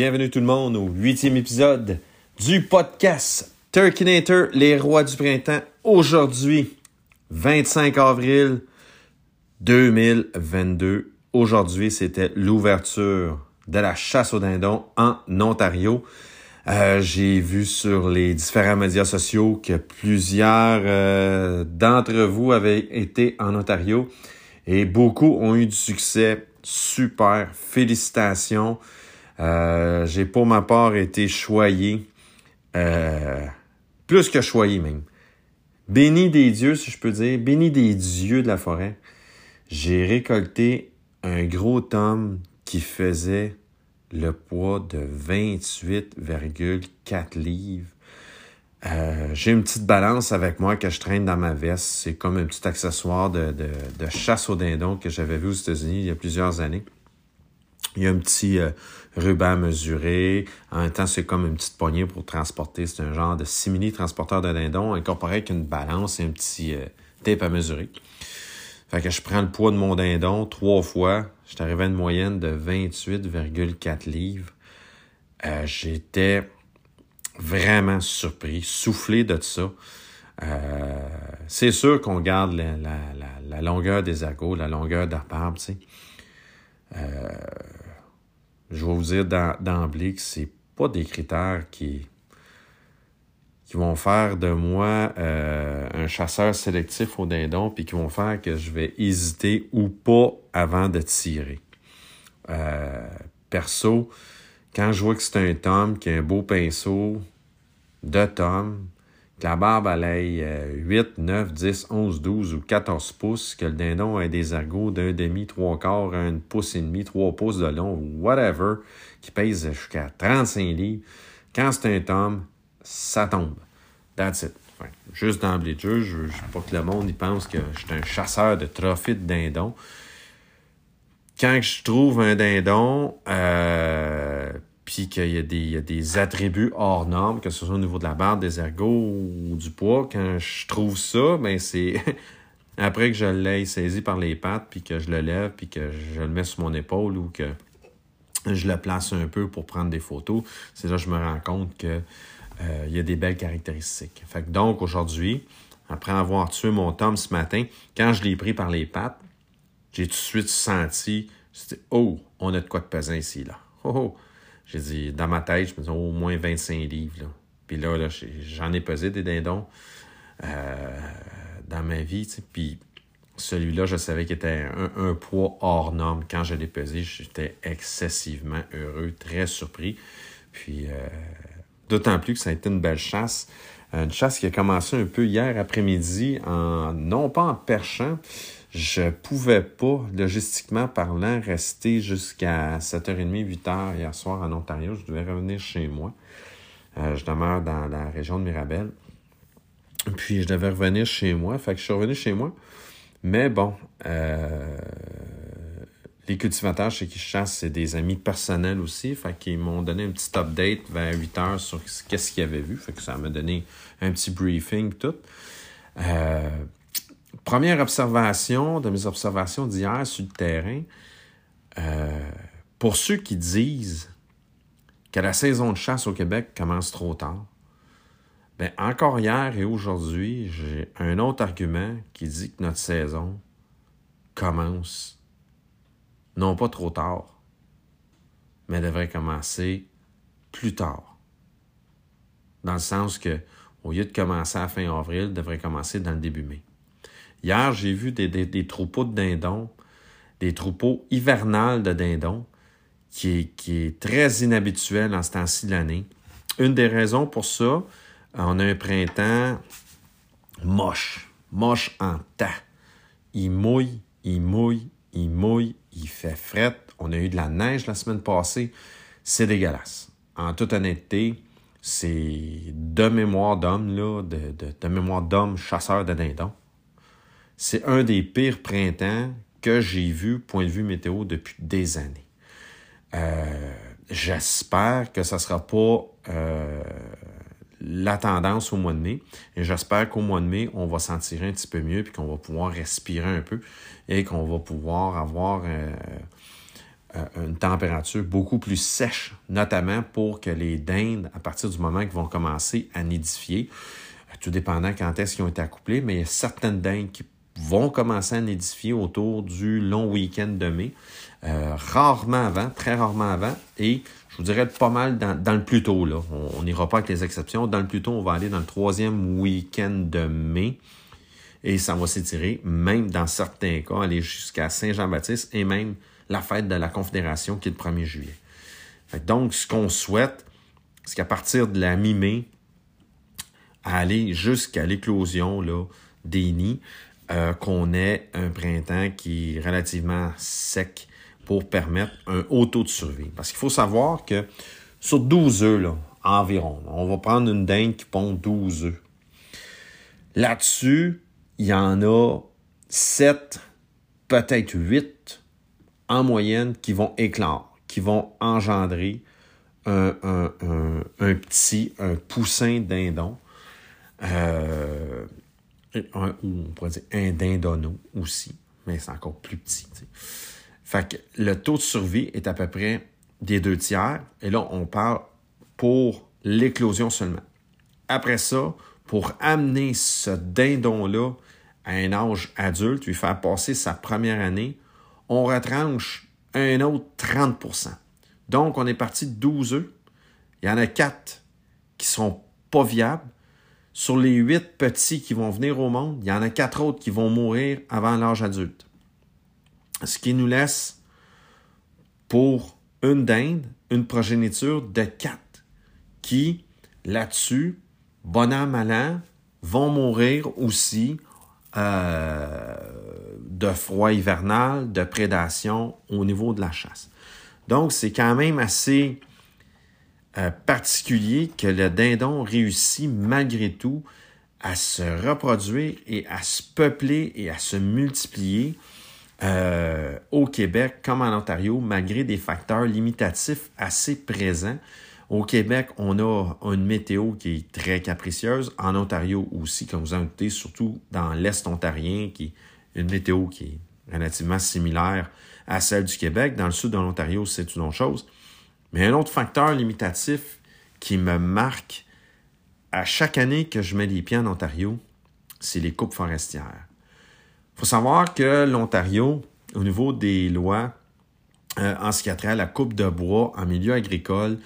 bienvenue tout le monde au huitième épisode du podcast Turkinator, les rois du printemps. Aujourd'hui, 25 avril 2022. Aujourd'hui, c'était l'ouverture de la chasse au dindon en Ontario. Euh, J'ai vu sur les différents médias sociaux que plusieurs euh, d'entre vous avaient été en Ontario et beaucoup ont eu du succès. Super, félicitations. Euh, J'ai pour ma part été choyé, euh, plus que choyé même. Béni des dieux, si je peux dire, béni des dieux de la forêt. J'ai récolté un gros tome qui faisait le poids de 28,4 livres. Euh, j'ai une petite balance avec moi que je traîne dans ma veste. C'est comme un petit accessoire de, de, chasse au dindon que j'avais vu aux États-Unis il y a plusieurs années. Il y a un petit ruban mesuré. En même temps, c'est comme une petite poignée pour transporter. C'est un genre de simili transporteur de dindon incorporé avec une balance et un petit euh, tape à mesurer. Fait que je prends le poids de mon dindon trois fois. Je arrivé à une moyenne de 28,4 livres. Euh, J'étais vraiment surpris, soufflé de ça. Euh, c'est sûr qu'on garde la, longueur des ergots, la longueur la tu sais. Je vais vous dire d'emblée que c'est pas des critères qui, qui vont faire de moi euh, un chasseur sélectif au dindon, puis qui vont faire que je vais hésiter ou pas avant de tirer. Euh, perso, quand je vois que c'est un tome qui a un beau pinceau de tome, que la barbe elle ait 8, 9, 10, 11, 12 ou 14 pouces, que le dindon ait des ergots d'un demi, trois quarts, un pouce et demi, trois pouces de long, whatever, qui pèse jusqu'à 35 livres, quand c'est un tome, ça tombe. That's it. Juste d'emblée de jeu, je veux pas que le monde pense que je suis un chasseur de trophées de dindons. Quand je trouve un dindon, euh, puis qu'il y, a des, attributs hors normes, que ce soit au niveau de la barre, des ergots ou du poids, quand je trouve ça, ben c'est après que je l'ai saisi par les pattes, puis que je le lève, puis que je le mets sur mon épaule ou que je le place un peu pour prendre des photos, c'est là que je me rends compte que euh, il y a des belles caractéristiques. Fait que donc aujourd'hui, après avoir tué mon tome ce matin, quand je l'ai pris par les pattes, j'ai tout de suite senti, oh, on a de quoi de pesant ici là. Oh, oh. J'ai dit, dans ma tête, je me disais au moins 25 livres. Puis là, j'en ai pesé des dindons euh, dans ma vie. Puis celui-là, je savais qu'il était un, un, poids hors norme. Quand je l'ai pesé, j'étais excessivement heureux, très surpris. Puis euh, d'autant plus que ça a été une belle chasse. Une chasse qui a commencé un peu hier après-midi, en non pas en perchant, je pouvais pas, logistiquement parlant, rester jusqu'à 7h30, 8h hier soir en Ontario. Je devais revenir chez moi. Euh, je demeure dans la région de Mirabel. Puis je devais revenir chez moi. Fait que je suis revenu chez moi. Mais bon, euh, les cultivateurs chez qui je chasse, c'est des amis personnels aussi. Fait qu'ils m'ont donné un petit update vers 8 heures sur qu'est-ce qu'ils avaient vu. Fait que ça m'a donné un petit briefing tout. Euh, première observation de mes observations d'hier sur le terrain, euh, pour ceux qui disent que la saison de chasse au Québec commence trop tard, ben encore hier et aujourd'hui, j'ai un autre argument qui dit que notre saison commence non pas trop tard, mais devrait commencer plus tard. Dans le sens que, au lieu de commencer à fin avril, devrait commencer dans le début mai. Hier, j'ai vu des, troupeaux de dindons, des troupeaux hivernales de dindons, qui est, très inhabituel en ce temps-ci de l'année. Une des raisons pour ça, on a un printemps moche, moche en tas. Il mouille, il mouille, il mouille, il fait fret. On a eu de la neige la semaine passée. C'est dégueulasse. En toute honnêteté, c'est de mémoire d'homme, là, de mémoire d'homme chasseur de dindons c'est un des pires printemps que j'ai vu, point de vue météo, depuis des années. Euh, j'espère que ça ne sera pas euh, la tendance au mois de mai. Et j'espère qu'au mois de mai, on va s'en tirer un petit peu mieux, puis qu'on va pouvoir respirer un peu et qu'on va pouvoir avoir euh, une température beaucoup plus sèche, notamment pour que les dindes, à partir du moment qu'ils vont commencer à nidifier, tout dépendant quand est-ce qu'ils ont été accouplés, mais il y a certaines dindes qui vont commencer à nidifier autour du long week-end de mai. Euh, rarement avant, très rarement avant, et je vous dirais pas mal dans, le plus tôt. Là. On n'ira pas avec les exceptions. Dans le plus tôt, on va aller dans le troisième week-end de mai. Et ça va s'étirer, même dans certains cas, aller jusqu'à Saint-Jean-Baptiste et même la fête de la Confédération qui est le 1er juillet. donc, ce qu'on souhaite, c'est qu'à partir de la mi-mai, aller jusqu'à l'éclosion des nids, euh, qu'on ait un printemps qui est relativement sec pour permettre un haut taux de survie. Parce qu'il faut savoir que sur 12 œufs, environ, on va prendre une dinde qui pond 12 œufs. Là-dessus, il y en a 7, peut-être 8 en moyenne qui vont éclore, qui vont engendrer un, un petit, un poussin dindon. Euh, un, ou on pourrait dire un dindonneau aussi, mais c'est encore plus petit. Fait que le taux de survie est à peu près des deux tiers. Et là, on parle pour l'éclosion seulement. Après ça, pour amener ce dindon-là à un âge adulte, lui faire passer sa première année, on retranche un autre 30 Donc, on est parti de 12 œufs. Il y en a 4 qui sont pas viables. Sur les huit petits qui vont venir au monde, il y en a quatre autres qui vont mourir avant l'âge adulte. Ce qui nous laisse pour une dinde une progéniture de quatre qui, là-dessus, bon an, mal an, vont mourir aussi euh, de froid hivernal, de prédation au niveau de la chasse. Donc, c'est quand même assez particulier que le dindon réussit malgré tout à se reproduire et à se peupler et à se multiplier euh, au Québec comme en Ontario, malgré des facteurs limitatifs assez présents. Au Québec, on a une météo qui est très capricieuse. En Ontario aussi, comme vous en doutez, surtout dans l'Est ontarien, qui est une météo qui est relativement similaire à celle du Québec. Dans le sud de l'Ontario, c'est une autre chose. Mais un autre facteur limitatif qui me marque à chaque année que je mets les pieds en Ontario, c'est les coupes forestières. Il faut savoir que l'Ontario, au niveau des lois euh, en ce à la coupe de bois en milieu agricole,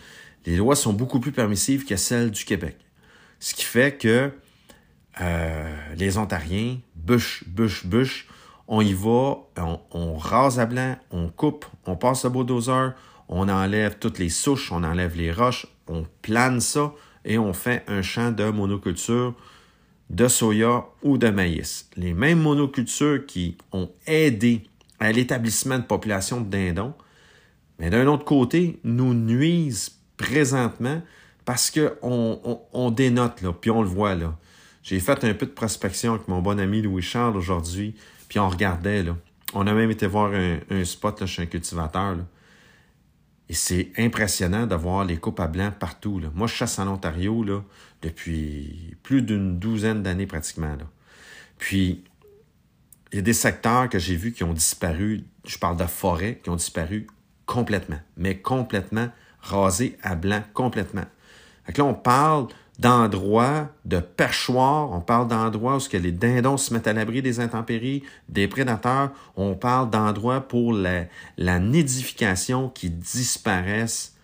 les lois sont beaucoup plus permissives que celles du Québec. Ce qui fait que euh, les Ontariens, bûche, bûche, bûche, on y va, on, on, rase à blanc, on coupe, on passe le bulldozer, on enlève toutes les souches, on enlève les roches, on plane ça et on fait un champ de monoculture de soya ou de maïs. Les mêmes monocultures qui ont aidé à l'établissement de populations de dindons, mais d'un autre côté, nous nuisent présentement parce qu'on on, dénote, là, puis on le voit. J'ai fait un peu de prospection avec mon bon ami Louis-Charles aujourd'hui, puis on regardait. Là. On a même été voir un, spot chez un cultivateur. Et c'est impressionnant de voir les coupes à blanc partout. Là. Moi, je chasse en Ontario depuis plus d'une douzaine d'années pratiquement. Puis, il y a des secteurs que j'ai vus qui ont disparu, je parle de forêts, qui ont disparu complètement, mais complètement rasés à blanc, complètement. Fait là, on parle d'endroits de perchoirs, on parle d'endroits où les dindons se mettent à l'abri des intempéries, des prédateurs, on parle d'endroits pour la, la nidification qui disparaissent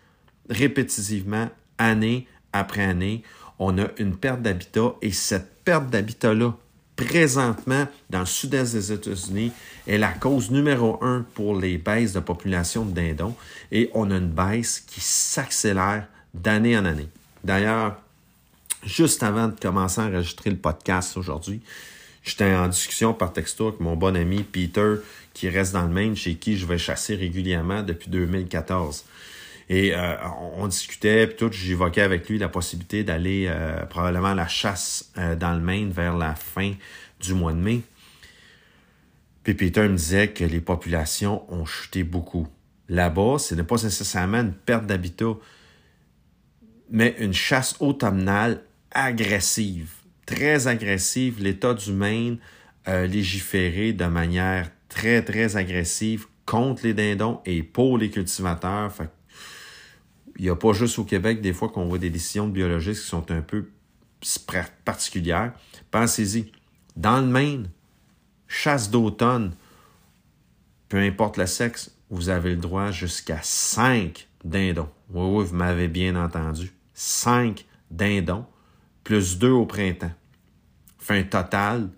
répétitivement année après année. On a une perte d'habitat et cette perte d'habitat-là, présentement, dans le sud-est des États-Unis, est la cause numéro un pour les baisses de population de dindons et on a une baisse qui s'accélère d'année en année. D'ailleurs, juste avant de commencer à enregistrer le podcast aujourd'hui, j'étais en discussion par texto avec mon bon ami Peter, qui reste dans le Maine, chez qui je vais chasser régulièrement depuis 2014. Et euh, on, discutait, puis tout, j'évoquais avec lui la possibilité d'aller euh, probablement à la chasse euh, dans le Maine vers la fin du mois de mai. Puis Peter me disait que les populations ont chuté beaucoup. Là-bas, ce n'est pas nécessairement une perte d'habitat, mais une chasse automnale agressive, très agressive. L'État du Maine a légiféré de manière très, très agressive contre les dindons et pour les cultivateurs. il n'y a pas juste au Québec des fois qu'on voit des décisions de biologistes qui sont un peu particulières. Pensez-y. Dans le Maine, chasse d'automne, peu importe le sexe, vous avez le droit jusqu'à 5 dindons. Oui, oui, vous m'avez bien entendu. 5 dindons, plus 2 au printemps. Fait un total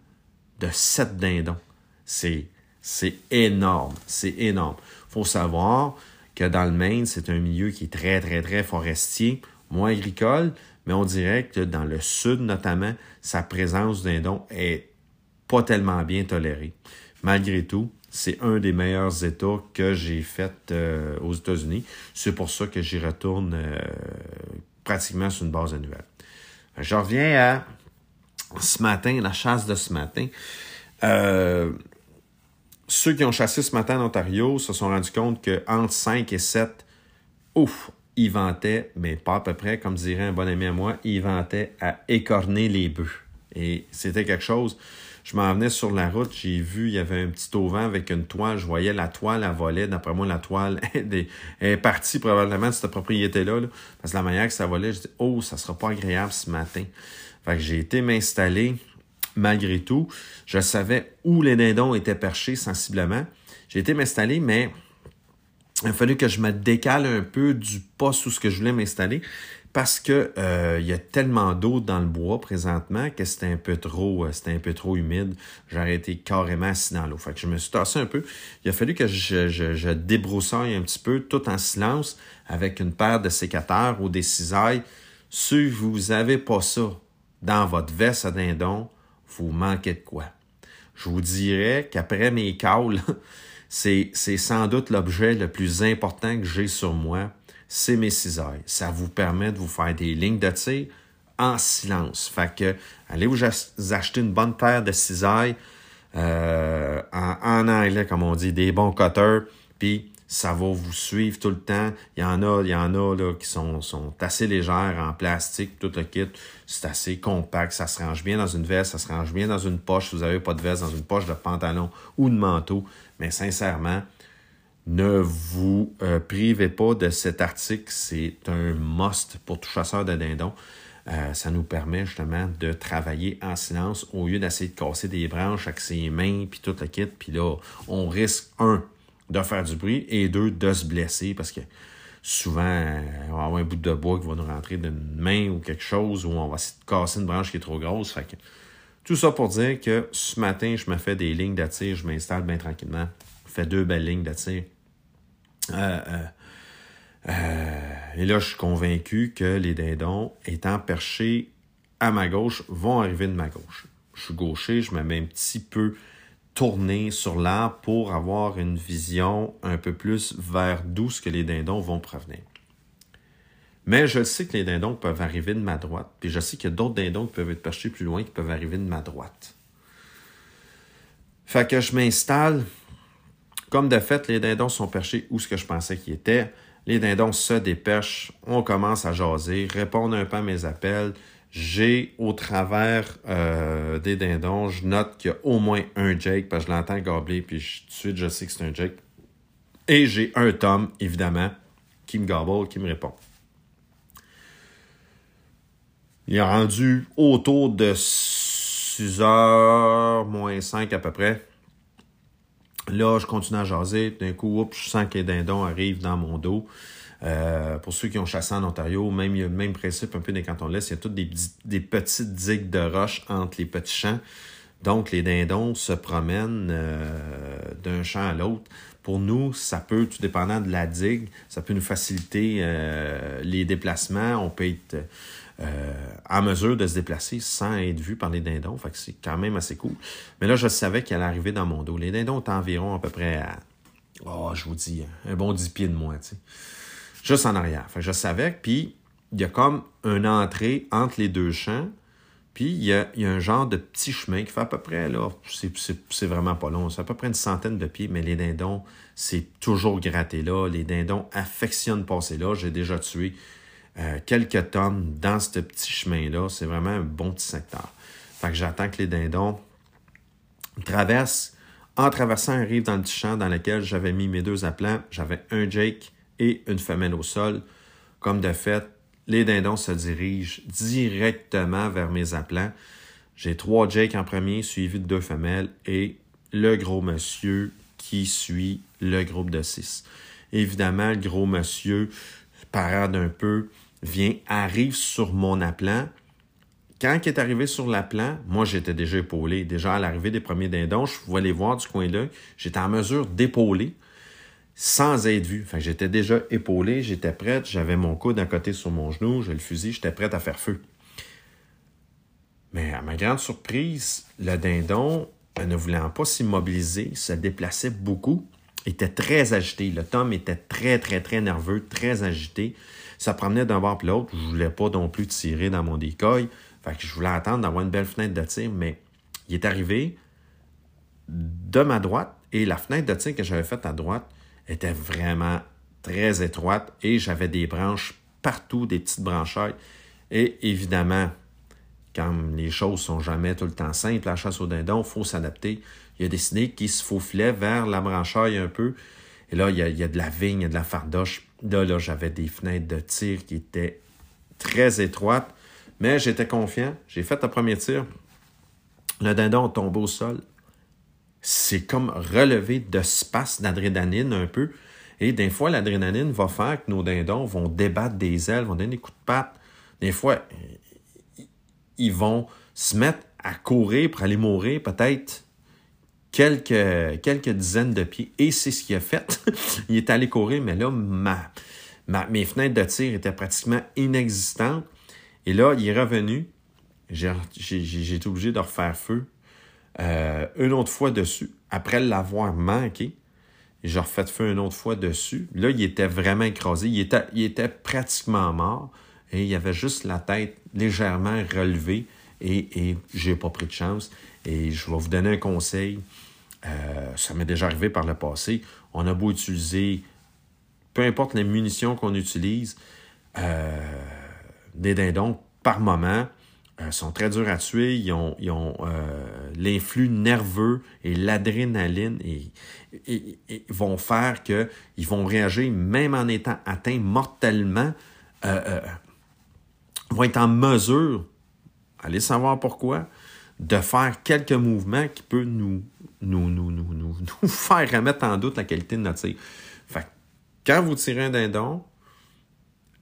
de 7 dindons. C'est, c'est énorme. C'est énorme. Faut savoir que dans le Maine, c'est un milieu qui est très, très, très forestier, moins agricole, mais on dirait que dans le sud notamment, sa présence dindons est pas tellement bien tolérée. Malgré tout, c'est un des meilleurs États que j'ai fait euh, aux États-Unis. C'est pour ça que j'y retourne euh, pratiquement sur une base annuelle. Je reviens à ce matin, la chasse de ce matin. Euh, ceux qui ont chassé ce matin en Ontario se sont rendus compte qu'entre 5 et 7, ouf, ils vantaient, mais pas à peu près, comme dirait un bon ami à moi, ils vantaient à écorner les bœufs. Et c'était quelque chose je m'en venais sur la route, j'ai vu, il y avait un petit auvent avec une toile. Je voyais la toile, à volait. D'après moi, la toile est partie probablement de cette propriété-là. parce que la manière que ça volait, je dis, oh, ça sera pas agréable ce matin. Fait que j'ai été m'installer malgré tout. Je savais où les dindons étaient perchés sensiblement. J'ai été m'installer, mais il a fallu que je me décale un peu du poste où ce que je voulais m'installer parce que euh, il y a tellement d'eau dans le bois présentement que c'était un peu trop euh, c'était un peu trop humide. J'ai été carrément assis dans l'eau. Fait que je me suis tassé un peu. Il a fallu que je, je, débroussaille un petit peu tout en silence avec une paire de sécateurs ou des cisailles. Si vous avez pas ça dans votre veste à dindon, vous manquez de quoi. Je vous dirais qu'après mes caules, c'est sans doute l'objet le plus important que j'ai sur moi c'est mes cisailles. Ça vous permet de vous faire des lignes de tir en silence. Fait que allez vous acheter une bonne paire de cisailles euh, en, anglais, comme on dit, des bons cutters, puis ça va vous suivre tout le temps. Il y en a, il y en a là, qui sont, sont assez légères en plastique, tout le kit. C'est assez compact. Ça se range bien dans une veste, ça se range bien dans une poche. Si vous n'avez pas de veste, dans une poche de pantalon ou de manteau. Mais sincèrement, ne vous euh, privez pas de cet article. C'est un must pour tout chasseur de dindons. Euh, ça nous permet justement de travailler en silence au lieu d'essayer de casser des branches avec ses mains puis tout le kit. Puis là, on risque, un, de faire du bruit et deux, de se blesser parce que souvent, on va avoir un bout de bois qui va nous rentrer d'une main ou quelque chose ou on va essayer de casser une branche qui est trop grosse. Tout ça pour dire que ce matin, je me fais des lignes d'attire, je m'installe bien tranquillement, je fais deux belles lignes euh, euh, euh, et là, je suis convaincu que les dindons, étant perchés à ma gauche, vont arriver de ma gauche. Je suis gaucher, je me mets un petit peu tourné sur l'arbre pour avoir une vision un peu plus vers d'où ce que les dindons vont provenir. Mais je sais que les dindons peuvent arriver de ma droite, puis je sais qu'il y a d'autres dindons qui peuvent être perchés plus loin qui peuvent arriver de ma droite. Fait que je m'installe comme de fait, les dindons sont perchés où ce que je pensais qu'ils étaient. Les dindons se dépêchent, on commence à jaser, répondre un peu à mes appels. J'ai au travers euh, des dindons, je note qu'il y a au moins un Jake, parce que je l'entends gobler, puis tout de suite je sais que c'est un Jake. Et j'ai un Tom, évidemment, qui me gobble, qui me répond. Il est rendu autour de 6 heures, moins 5 à peu près. Là, je continue à jaser. D'un coup, oups, je sens que les dindons arrivent dans mon dos. Euh, pour ceux qui ont chassé en Ontario, même le même principe un peu des cantons de. Il y a toutes des, petites digues de roches entre les petits champs. Donc, les dindons se promènent euh, d'un champ à l'autre. Pour nous, ça peut, tout dépendant de la digue, ça peut nous faciliter euh, les déplacements. On peut être euh, en mesure de se déplacer sans être vu par les dindons. Fait que c'est quand même assez cool. Mais là, je savais qu'elle arrivait dans mon dos. Les dindons étaient environ à peu près oh, je vous dis, un bon 10 pieds de moi, tu sais. Juste en arrière. Je savais. Puis, il y a comme une entrée entre les deux champs. Puis, il y, a, y a, un genre de petit chemin qui fait à peu près, là, c'est vraiment pas long, c'est à peu près une centaine de pieds, mais les dindons, c'est toujours gratté là. Les dindons affectionnent passer là. J'ai déjà tué euh, quelques tonnes dans ce petit chemin-là. C'est vraiment un bon petit secteur. Fait que j'attends que les dindons traversent En traversant un rive dans le petit champ dans lequel j'avais mis mes deux appelants, j'avais un Jake et une femelle au sol. Comme de fait, les dindons se dirigent directement vers mes appelants. J'ai trois Jake en premier, suivi de deux femelles, et le gros monsieur qui suit le groupe de six. Évidemment, le gros monsieur parade un peu, vient, arrive sur mon appelant. Quand il est arrivé sur l'appelant, moi j'étais déjà épaulé. Déjà à l'arrivée des premiers dindons, je pouvais les voir du coin là. J'étais en mesure d'épauler sans être vu. Enfin, j'étais déjà épaulé, j'étais prête, j'avais mon coude à côté sur mon genou, j'ai le fusil, j'étais prête à faire feu. Mais à ma grande surprise, le dindon, ne voulant pas s'immobiliser, se déplaçait beaucoup, était très agité. Le Tom était très, très, très nerveux, très agité. Ça promenait d'un bord puis l'autre. Je voulais pas non plus tirer dans mon décoil. Fait que je voulais attendre d'avoir une belle fenêtre de tir, mais il est arrivé de ma droite et la fenêtre de tir que j'avais faite à droite était vraiment très étroite et j'avais des branches partout, des petites branchailles. Et évidemment, comme les choses sont jamais tout le temps simples, la chasse au dindon, il faut s'adapter. Il y a des snakes qui se faufilaient vers la branchaille un peu. Et là, il y, a, de la vigne, il y a de la fardoche. Là, là, j'avais des fenêtres de tir qui étaient très étroites. Mais j'étais confiant. J'ai fait le premier tir. Le dindon tombe au sol. C'est comme relevé de space d'adrénaline un peu. Et des fois, l'adrénaline va faire que nos dindons vont débattre des ailes, vont donner des coups de patte. Des fois, ils vont se mettre à courir pour aller mourir peut-être quelques, quelques dizaines de pieds. Et c'est ce qu'il a fait. il est allé courir, mais là, ma, mes fenêtres de tir étaient pratiquement inexistantes. Et là, il est revenu. J'ai été obligé de refaire feu euh, une autre fois dessus. Après l'avoir manqué, j'ai refait feu une autre fois dessus. Là, il était vraiment écrasé. Il était, pratiquement mort et il avait juste la tête légèrement relevée et, et j'ai pas pris de chance. Et je vais vous donner un conseil. Euh, ça m'est déjà arrivé par le passé. On a beau utiliser, peu importe les munitions qu'on utilise, euh, des dindons par moment euh, sont très durs à tuer. Ils ont, ils ont l'influx nerveux et l'adrénaline et, vont faire qu'ils vont réagir même en étant atteints mortellement vont être en mesure, allez savoir pourquoi, de faire quelques mouvements qui peuvent nous, nous, nous, nous, nous, faire remettre en doute la qualité de notre tir. Fait quand vous tirez un dindon,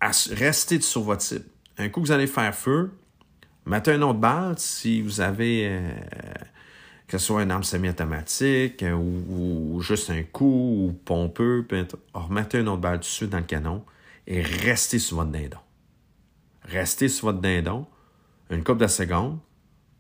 restez sur votre cible. Un coup que vous allez faire feu, mettez un autre balle si vous avez euh, que ce soit une arme semi-automatique euh, ou, juste un coup ou pompeux, remettez une autre balle dessus dans le canon et restez sur votre dindon restez sur votre dindon une couple de secondes.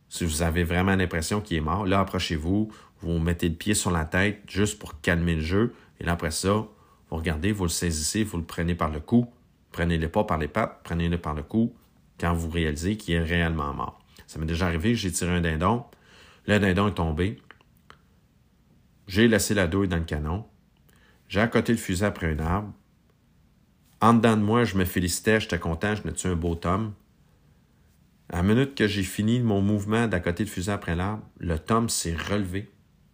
Si vous avez vraiment l'impression qu'il est mort, là, approchez-vous, vous mettez le pied sur la tête juste pour calmer le jeu. Et là, après ça, vous regardez, vous le saisissez, vous le prenez par le cou. Prenez-le pas par les pattes, prenez-le par le cou quand vous réalisez qu'il est réellement mort. Ça m'est déjà arrivé, j'ai tiré un dindon. Le dindon est tombé. J'ai laissé la douille dans le canon. J'ai accoté le fusil après un arbre. En dedans de moi, je me félicitais, j'étais content, je n'étais un beau tome. À la minute que j'ai fini mon mouvement d'à côté de fusil après l'arbre, le tome s'est relevé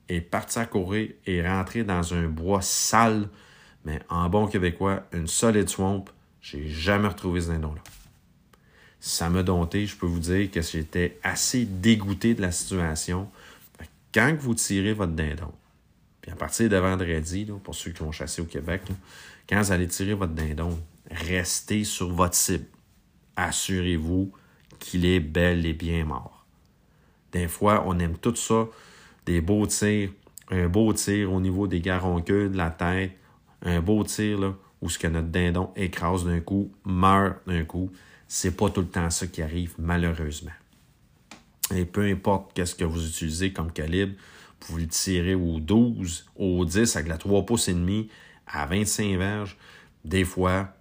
et parti à courir et rentré dans un bois sale, mais en bon québécois, une solide swamp. J'ai jamais retrouvé ce dindon-là. Ça m'a dompté, je peux vous dire que j'étais assez dégoûté de la situation. Quand vous tirez votre dindon, puis à partir de vendredi, pour ceux qui vont chasser au Québec, quand vous allez tirer votre dindon, restez sur votre cible. Assurez-vous qu'il est bel et bien mort. Des fois, on aime tout ça, des beaux tirs, un beau tir au niveau des garonqueux, de la tête, un beau tir là, où ce que notre dindon écrase d'un coup, meurt d'un coup. C'est pas tout le temps ça qui arrive, malheureusement. Et peu importe qu'est-ce que vous utilisez comme calibre, vous pouvez le tirer au 12, au 10 avec la 3 pouces et demi, à 25 verges, des fois,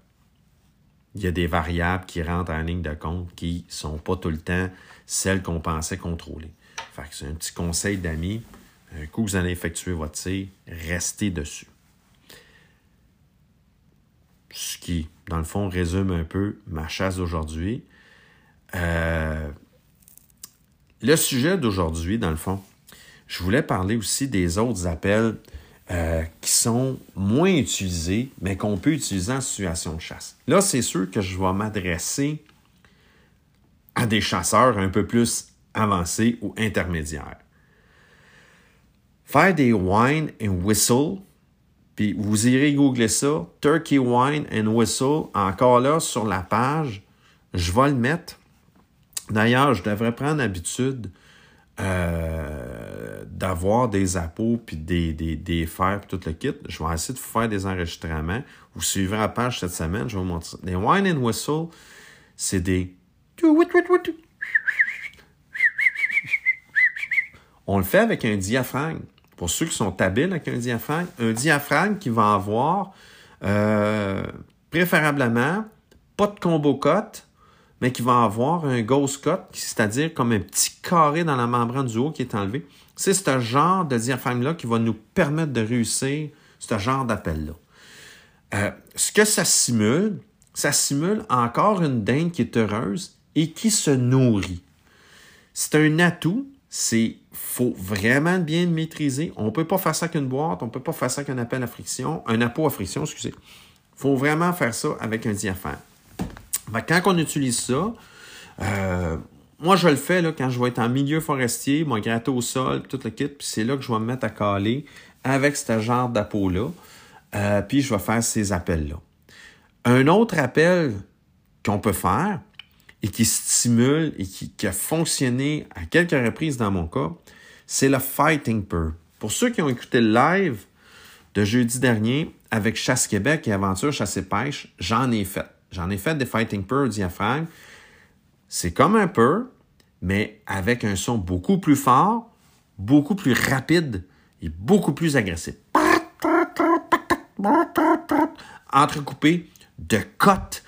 il y a des variables qui rentrent en ligne de compte qui ne sont pas tout le temps celles qu'on pensait contrôler. c'est un petit conseil d'amis. Un coup que vous allez effectuer votre tir, restez dessus. Ce qui, dans le fond, résume un peu ma chasse d'aujourd'hui. Euh, le sujet d'aujourd'hui, dans le fond, je voulais parler aussi des autres appels euh, qui sont moins utilisés, mais qu'on peut utiliser en situation de chasse. Là, c'est sûr que je vais m'adresser à des chasseurs un peu plus avancés ou intermédiaires. Faire des wine and whistle, puis vous irez googler ça, Turkey Wine and Whistle, encore là sur la page, je vais le mettre. D'ailleurs, je devrais prendre l'habitude euh, d'avoir des appos puis des, des, des fers puis tout le kit. Je vais essayer de faire des enregistrements. Vous suivrez la page cette semaine, je vais vous montrer ça. Les wine and whistle, c'est des on le fait avec un diaphragme. Pour ceux qui sont habiles avec un diaphragme, un diaphragme qui va avoir euh, préférablement pas de combo cut, mais qui va avoir un ghost cut, c'est-à-dire comme un petit carré dans la membrane du haut qui est enlevé. C'est ce genre de diaphragme-là qui va nous permettre de réussir ce genre d'appel-là. Euh, ce que ça simule, ça simule encore une dinde qui est heureuse et qui se nourrit. C'est un atout, c'est faut vraiment bien le maîtriser. On ne peut pas faire ça qu'une boîte, on ne peut pas faire ça qu'un appel à friction, un appôt à friction, excusez. Il faut vraiment faire ça avec un diaphragme. quand on utilise ça, euh, moi je le fais là, quand je vais être en milieu forestier, moi gratter au sol, tout le kit, puis c'est là que je vais me mettre à caler avec ce genre d'appôt-là, euh, puis je vais faire ces appels-là. Un autre appel qu'on peut faire, et qui stimule et qui, a fonctionné à quelques reprises dans mon cas, c'est le Fighting Purr. Pour ceux qui ont écouté le live de jeudi dernier avec Chasse Québec et Aventure Chasse et Pêche, j'en ai fait. J'en ai fait des Fighting Purr diaphragme. C'est comme un purr, mais avec un son beaucoup plus fort, beaucoup plus rapide et beaucoup plus agressif. Entrecoupé de cotes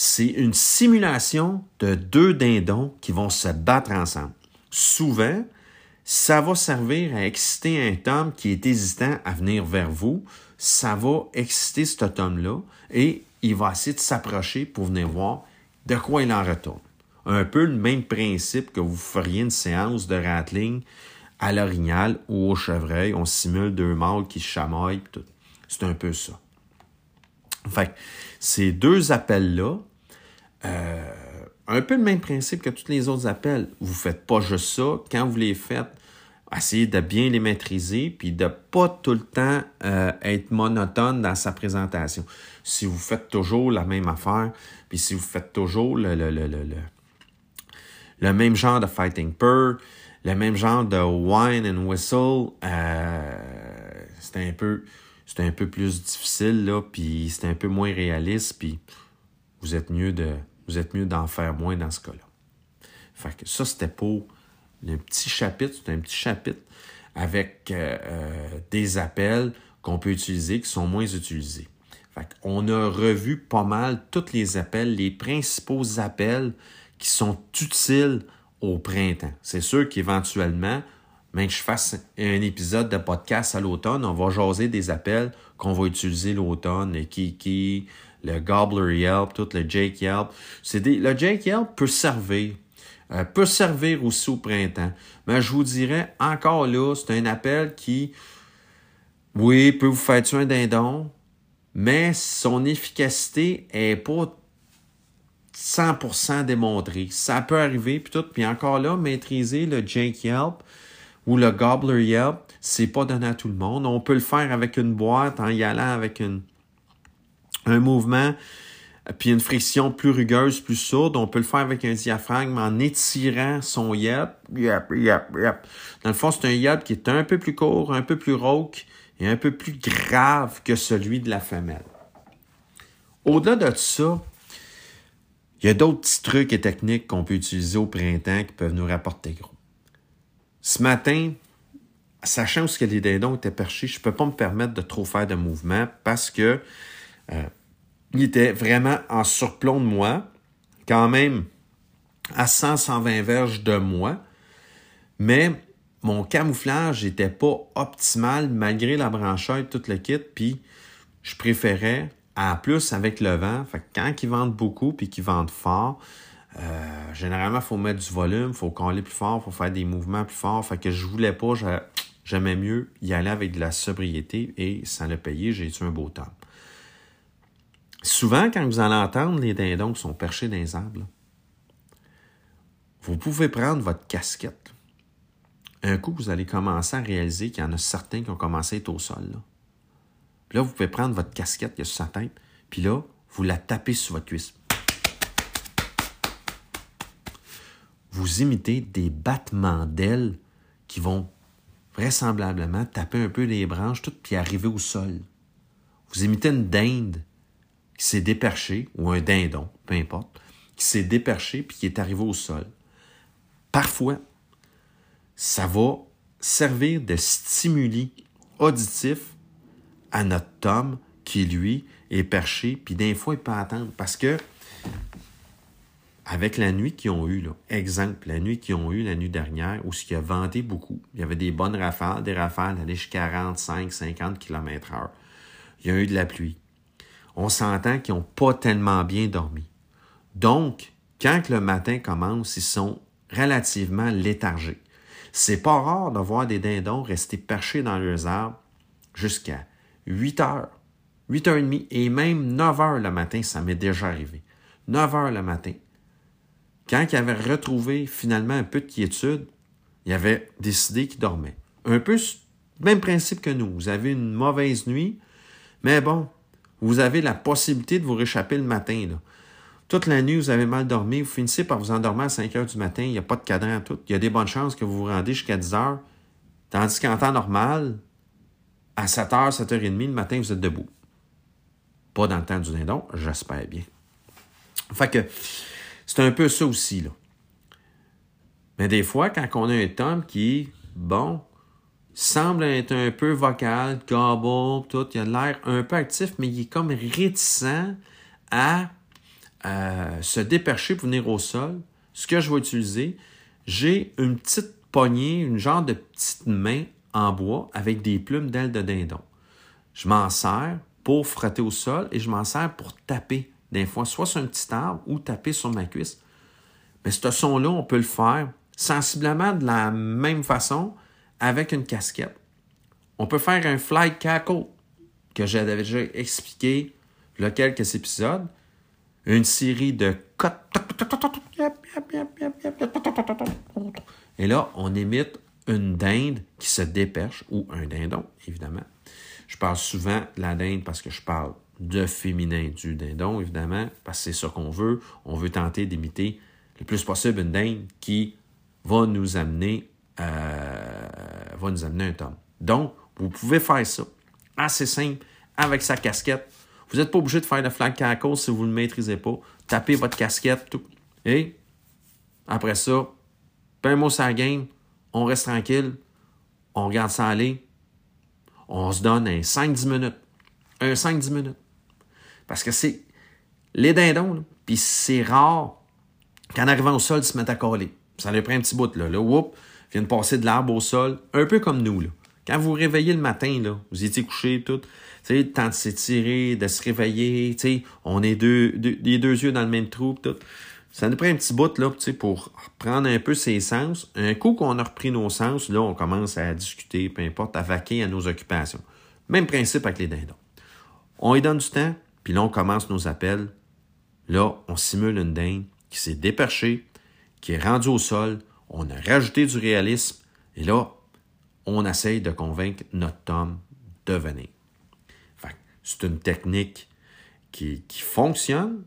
c'est une simulation de deux dindons qui vont se battre ensemble. Souvent, ça va servir à exciter un homme qui est hésitant à venir vers vous. Ça va exciter cet homme-là et il va essayer de s'approcher pour venir voir de quoi il en retourne. Un peu le même principe que vous feriez une séance de rattling à l'orignal ou au chevreuil. On simule deux mâles qui chamaillent. C'est un peu ça. Fait ces deux appels-là, euh, un peu le même principe que tous les autres appels. Vous ne faites pas juste ça. Quand vous les faites, essayez de bien les maîtriser, puis de pas tout le temps euh, être monotone dans sa présentation. Si vous faites toujours la même affaire, puis si vous faites toujours le, même genre de fighting purr, le même genre de whine and whistle, euh, c'est un peu c'est un peu plus difficile là, puis c'est un peu moins réaliste, puis vous êtes mieux de vous êtes mieux d'en faire moins dans ce cas-là. Fait que ça, c'était pour un petit chapitre, c'est un petit chapitre avec euh, euh, des appels qu'on peut utiliser qui sont moins utilisés. Fait on a revu pas mal tous les appels, les principaux appels qui sont utiles au printemps. C'est sûr qu'éventuellement, même que je fasse un épisode de podcast à l'automne, on va jaser des appels qu'on va utiliser l'automne, et qui, qui, le Gobbler Yelp, tout le Jake Yelp. C'est le Jake Yelp peut servir. Euh, peut servir aussi au printemps. Mais je vous dirais, encore là, c'est un appel qui, oui, peut vous faire tuer un dindon, mais son efficacité est pas 100% démontrée. Ça peut arriver, puis tout. Puis encore là, maîtriser le Jake Yelp ou le Gobbler Yelp, c'est pas donné à tout le monde. On peut le faire avec une boîte en y allant avec une, un mouvement puis une friction plus rugueuse, plus sourde. On peut le faire avec un diaphragme en étirant son yep, yep, yep, yep. Dans le fond, c'est un yep qui est un peu plus court, un peu plus rauque et un peu plus grave que celui de la femelle. Au-delà de ça, il y a d'autres petits trucs et techniques qu'on peut utiliser au printemps qui peuvent nous rapporter gros. Ce matin, sachant où ce que les dindons étaient perchés, je ne peux pas me permettre de trop faire de mouvements parce que euh, il était vraiment en surplomb de moi, quand même à 100-120 verges de moi, mais mon camouflage n'était pas optimal malgré la branchette, tout le kit, puis je préférais, en plus avec le vent, fait quand ils vendent beaucoup puis qu'ils vendent fort, Euh, généralement, il faut mettre du volume, il faut coller plus fort, il faut faire des mouvements plus forts. Fait que je voulais pas, j'aimais mieux y aller avec de la sobriété et sans le payer, j'ai eu un beau temps. Souvent, quand vous allez entendre les dindons qui sont perchés dans les arbres, vous pouvez prendre votre casquette. Un coup, vous allez commencer à réaliser qu'il y en a certains qui ont commencé à être au sol. Là, vous pouvez prendre votre casquette qui est sur sa tête, puis là, vous la tapez sur votre cuisse. Vous imitez des battements d'ailes qui vont vraisemblablement taper un peu les branches, tout, puis arriver au sol. Vous imitez une dinde qui s'est déperché, ou un dindon, peu importe, qui s'est déperché puis qui est arrivé au sol. Parfois, ça va servir de stimuli auditif à notre tome qui, lui, est perché, puis d'un fois, il peut attendre. Parce que, avec la nuit qu'ils ont eue, exemple, la nuit qu'ils ont eue la nuit dernière, où ce qui a venté beaucoup, il y avait des bonnes rafales, des rafales allaient jusqu'à 45, 50 km heure. Il y a eu de la pluie on s'entend qu'ils n'ont pas tellement bien dormi. Donc, quand le matin commence, ils sont relativement léthargiques. C'est pas rare de voir des dindons rester perchés dans leurs arbres jusqu'à 8 heures, 8 heures et demie, et même 9 heures le matin, ça m'est déjà arrivé. 9 heures le matin. Quand ils avaient retrouvé finalement un peu de quiétude, ils avaient décidé qu'ils dormaient. Un peu même principe que nous. Vous avez une mauvaise nuit, mais bon, vous avez la possibilité de vous réchapper le matin. Toute la nuit, vous avez mal dormi, vous finissez par vous endormir à 5 heures du matin, il n'y a pas de cadran tout. Il y a des bonnes chances que vous vous rendez jusqu'à 10 heures. Tandis qu'en temps normal, à 7 h, 7 h 30 le matin, vous êtes debout. Pas dans le temps du dindon, j'espère bien. Fait que c'est un peu ça aussi, là. Mais des fois, quand on a un tome qui bon, semble être un peu vocal, gobble, tout. Il a l'air un peu actif, mais il est comme réticent à euh, se dépercher pour venir au sol. Ce que je vais utiliser, j'ai une petite poignée, une genre de petite main en bois avec des plumes d'ailes de dindon. Je m'en sers pour frotter au sol et je m'en sers pour taper des fois, soit sur un petit arbre ou taper sur ma cuisse. Mais ce son-là, on peut le faire sensiblement de la même façon, avec une casquette. On peut faire un fly cackle que j'avais déjà expliqué il quelques épisodes. Une série de et là, on imite une dinde qui se déperche, ou un dindon, évidemment. Je parle souvent de la dinde parce que je parle de féminin du dindon, évidemment, parce que c'est ça qu'on veut. On veut tenter d'imiter le plus possible une dinde qui va nous amener va nous amener un tome. Donc, vous pouvez faire ça. Assez simple, avec sa casquette. Vous n'êtes pas obligé de faire le flag cackle si vous ne le maîtrisez pas. Tapez votre casquette, tout. Et après ça, un mot sur game, on reste tranquille, on regarde ça aller, on se donne un 5-10 minutes. Un 5-10 minutes. Parce que c'est les dindons, puis c'est rare qu'en arrivant au sol, ils se mettent à coller. Ça leur prend un petit bout, là. Là, whoop, viennent passer de l'arbre au sol, un peu comme nous. Là. Quand vous vous réveillez le matin, là, vous étiez couché, tout, le temps de s'étirer, de se réveiller, on est deux, les deux yeux dans le même trou, tout. Ça nous prend un petit bout là, pour prendre un peu ses sens. Un coup qu'on a repris nos sens, là, on commence à discuter, peu importe, à vaquer à nos occupations. Même principe avec les dindons. On y donne du temps, puis là, on commence nos appels. Là, on simule une dinde qui s'est déperchée, qui est rendue au sol, on a rajouté du réalisme et là, on essaye de convaincre notre tome de venir. C'est une technique qui, fonctionne,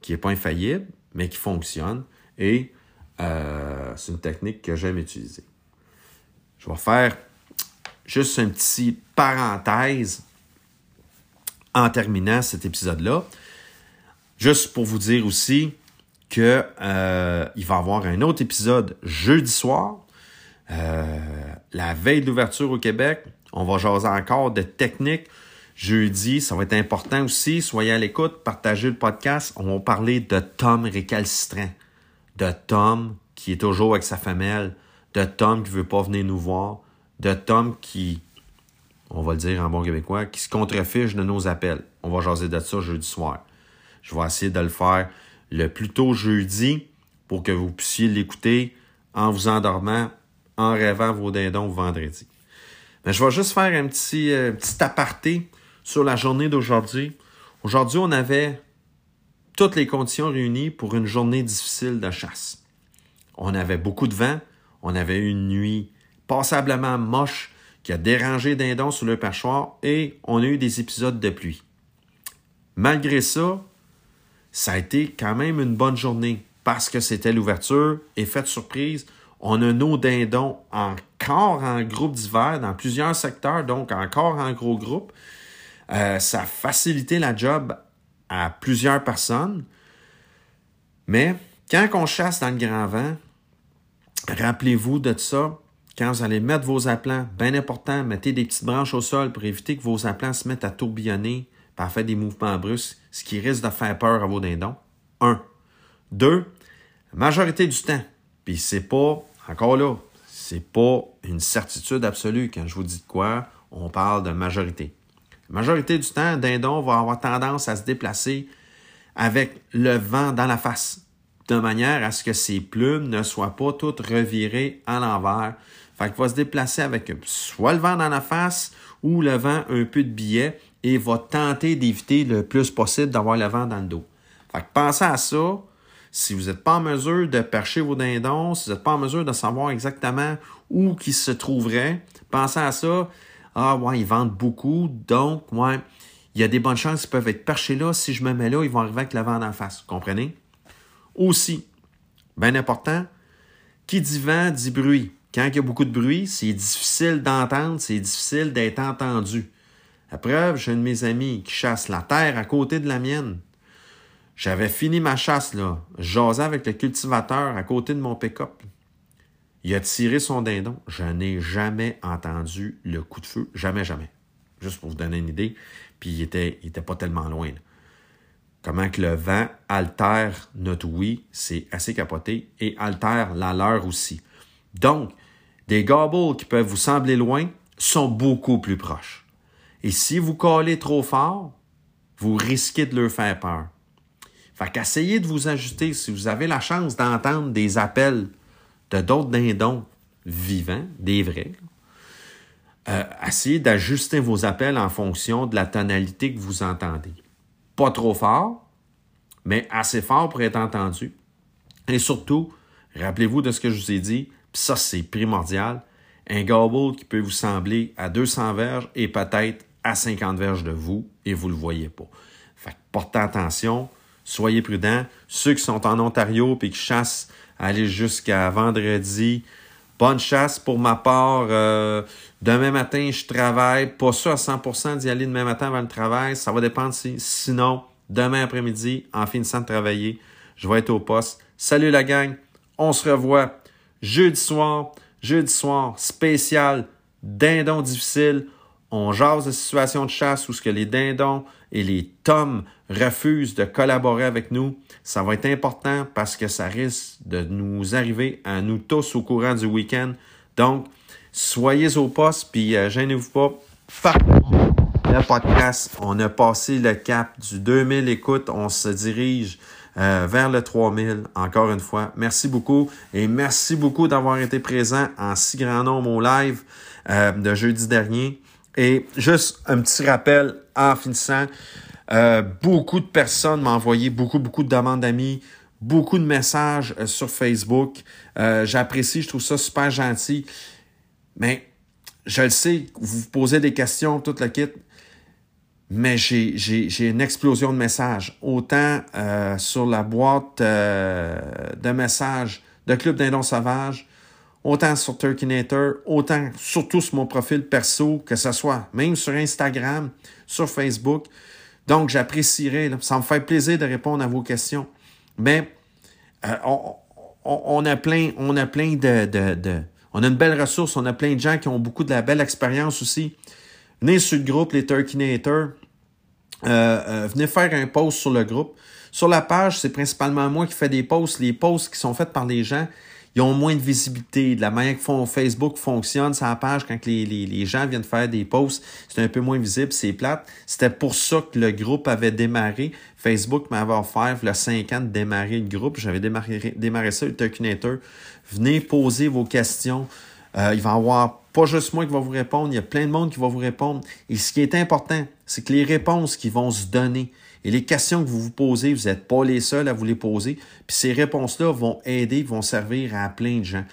qui n'est pas infaillible, mais qui fonctionne et euh, c'est une technique que j'aime utiliser. Je vais faire juste une petite parenthèse en terminant cet épisode-là. Juste pour vous dire aussi, que euh, il va y avoir un autre épisode jeudi soir, euh, la veille d'ouverture au Québec. On va jaser encore de techniques. Jeudi, ça va être important aussi. Soyez à l'écoute, partagez le podcast. On va parler de Tom récalcitrant, de Tom qui est toujours avec sa femelle, de Tom qui veut pas venir nous voir, de Tom qui, on va le dire en bon québécois, qui se contrefiche de nos appels. On va jaser de ça jeudi soir. Je vais essayer de le faire le plus tôt jeudi pour que vous puissiez l'écouter en vous endormant, en rêvant vos dindons vendredi. Mais je vais juste faire un petit, euh, petit aparté sur la journée d'aujourd'hui. Aujourd'hui, on avait toutes les conditions réunies pour une journée difficile de chasse. On avait beaucoup de vent, on avait eu une nuit passablement moche qui a dérangé dindons sur le perchoir et on a eu des épisodes de pluie. Malgré ça, ça a été quand même une bonne journée parce que c'était l'ouverture et faites surprise, on a nos dindons encore en groupe d'hiver dans plusieurs secteurs, donc encore en gros groupe. Euh, ça a facilité la job à plusieurs personnes. Mais quand on chasse dans le grand vent, rappelez-vous de ça. Quand vous allez mettre vos aplants, bien important, mettez des petites branches au sol pour éviter que vos aplants se mettent à tourbillonner par faire des mouvements brusques, ce qui risque de faire peur à vos dindons. Un. Deux, majorité du temps, puis c'est pas, encore là, c'est pas une certitude absolue. Quand je vous dis de quoi, on parle de majorité. Majorité du temps, dindon va avoir tendance à se déplacer avec le vent dans la face, de manière à ce que ses plumes ne soient pas toutes revirées à l'envers. Fait qu'il va se déplacer avec soit le vent dans la face ou le vent un peu de biais et va tenter d'éviter le plus possible d'avoir le vent dans le dos. Fait que pensez à ça. Si vous n'êtes pas en mesure de percher vos dindons, si vous n'êtes pas en mesure de savoir exactement où qu'ils se trouveraient, pensez à ça. Ah ouais, ils vendent beaucoup, donc ouais, il y a des bonnes chances qu'ils peuvent être perchés là. Si je me mets là, ils vont arriver avec le vent en face. Comprenez? Aussi, bien important, qui dit vent dit bruit. Quand il y a beaucoup de bruit, c'est difficile d'entendre, c'est difficile d'être entendu. À preuve, j'ai un de mes amis qui chasse la terre à côté de la mienne. J'avais fini ma chasse, là. J'osais avec le cultivateur à côté de mon pick-up. Il a tiré son dindon. Je n'ai jamais entendu le coup de feu. Jamais, jamais. Juste pour vous donner une idée. Puis il était, il pas tellement loin. Comment que le vent altère notre oui, c'est assez capoté, et altère la leur aussi. Donc, des gobbles qui peuvent vous sembler loin sont beaucoup plus proches. Et si vous collez trop fort, vous risquez de leur faire peur. Fait qu'essayez de vous ajuster. Si vous avez la chance d'entendre des appels de d'autres dindons vivants, des vrais, euh, essayez d'ajuster vos appels en fonction de la tonalité que vous entendez. Pas trop fort, mais assez fort pour être entendu. Et surtout, rappelez-vous de ce que je vous ai dit, puis ça c'est primordial, un gobble qui peut vous sembler à 200 verges et peut-être à 50 verges de vous et vous ne le voyez pas. Fait que portez attention, soyez prudents. Ceux qui sont en Ontario et qui chassent, allez jusqu'à vendredi. Bonne chasse pour ma part. Euh, demain matin, je travaille. Pas sûr à 100% d'y aller demain matin avant le travail. Ça va dépendre si. Sinon, demain après-midi, en finissant de travailler, je vais être au poste. Salut la gang. On se revoit jeudi soir. Jeudi soir, spécial, dindon difficile. On jase de situations de chasse où ce que les dindons et les tomes refusent de collaborer avec nous, ça va être important parce que ça risque de nous arriver à nous tous au courant du week-end. Donc, soyez au poste, puis euh, gênez-vous pas. Le podcast, on a passé le cap du 2000 écoutes, on se dirige euh, vers le 3000, encore une fois. Merci beaucoup et merci beaucoup d'avoir été présent en si grand nombre au live euh, de jeudi dernier. Et juste un petit rappel en finissant, euh, beaucoup de personnes m'ont envoyé beaucoup, beaucoup de demandes d'amis, beaucoup de messages euh, sur Facebook. Euh, j'apprécie, je trouve ça super gentil. Mais je le sais, vous vous posez des questions, tout le kit. Mais j'ai une explosion de messages. Autant sur la boîte de messages de Club d'Indon Sauvage, autant sur Turkinator, autant surtout sur mon profil perso, que ce soit même sur Instagram, sur Facebook. Donc, j'apprécierais, ça me fait plaisir de répondre à vos questions. Mais euh, on, a plein, on a plein de, On a une belle ressource, on a plein de gens qui ont beaucoup de la belle expérience aussi. Venez sur le groupe, les Turkinators. Euh, euh, venez faire un post sur le groupe. Sur la page, c'est principalement moi qui fais des posts. Les posts qui sont faits par les gens, ils ont moins de visibilité. De la manière que Facebook fonctionne, sa page, quand les, les, gens viennent faire des posts, c'est un peu moins visible, c'est plate. C'était pour ça que le groupe avait démarré. Facebook m'avait offert, il y a 5 ans, de démarrer le groupe. J'avais démarré, démarré ça, le Turkinator. Venez poser vos questions. Euh, il va y avoir pas juste moi qui va vous répondre, il y a plein de monde qui va vous répondre. Et ce qui est important, c'est que les réponses qui vont se donner et les questions que vous vous posez, vous n'êtes pas les seuls à vous les poser. Puis ces réponses-là vont aider, vont servir à plein de gens.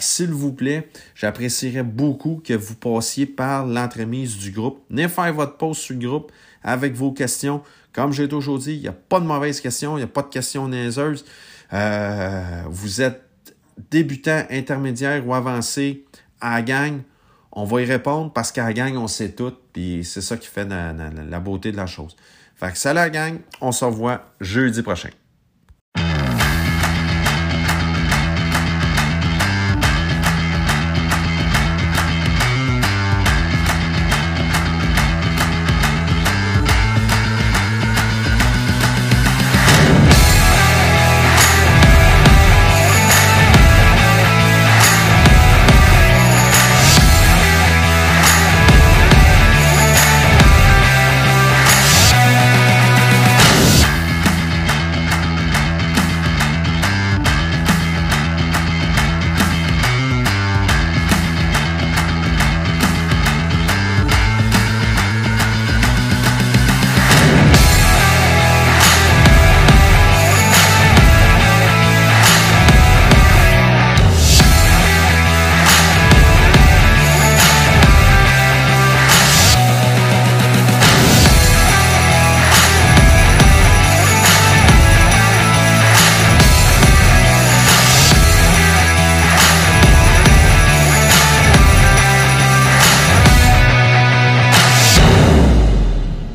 S'il vous plaît, j'apprécierais beaucoup que vous passiez par l'entremise du groupe. Venez faire votre post sur le groupe avec vos questions. Comme j'ai toujours dit, il n'y a pas de mauvaises questions, il n'y a pas de questions niaiseuses. Euh, vous êtes débutant, intermédiaire ou avancé à la gang, on va y répondre parce qu'à la gang, on sait tout, puis c'est ça qui fait la, beauté de la chose. Fait que ça la gang, on se revoit jeudi prochain.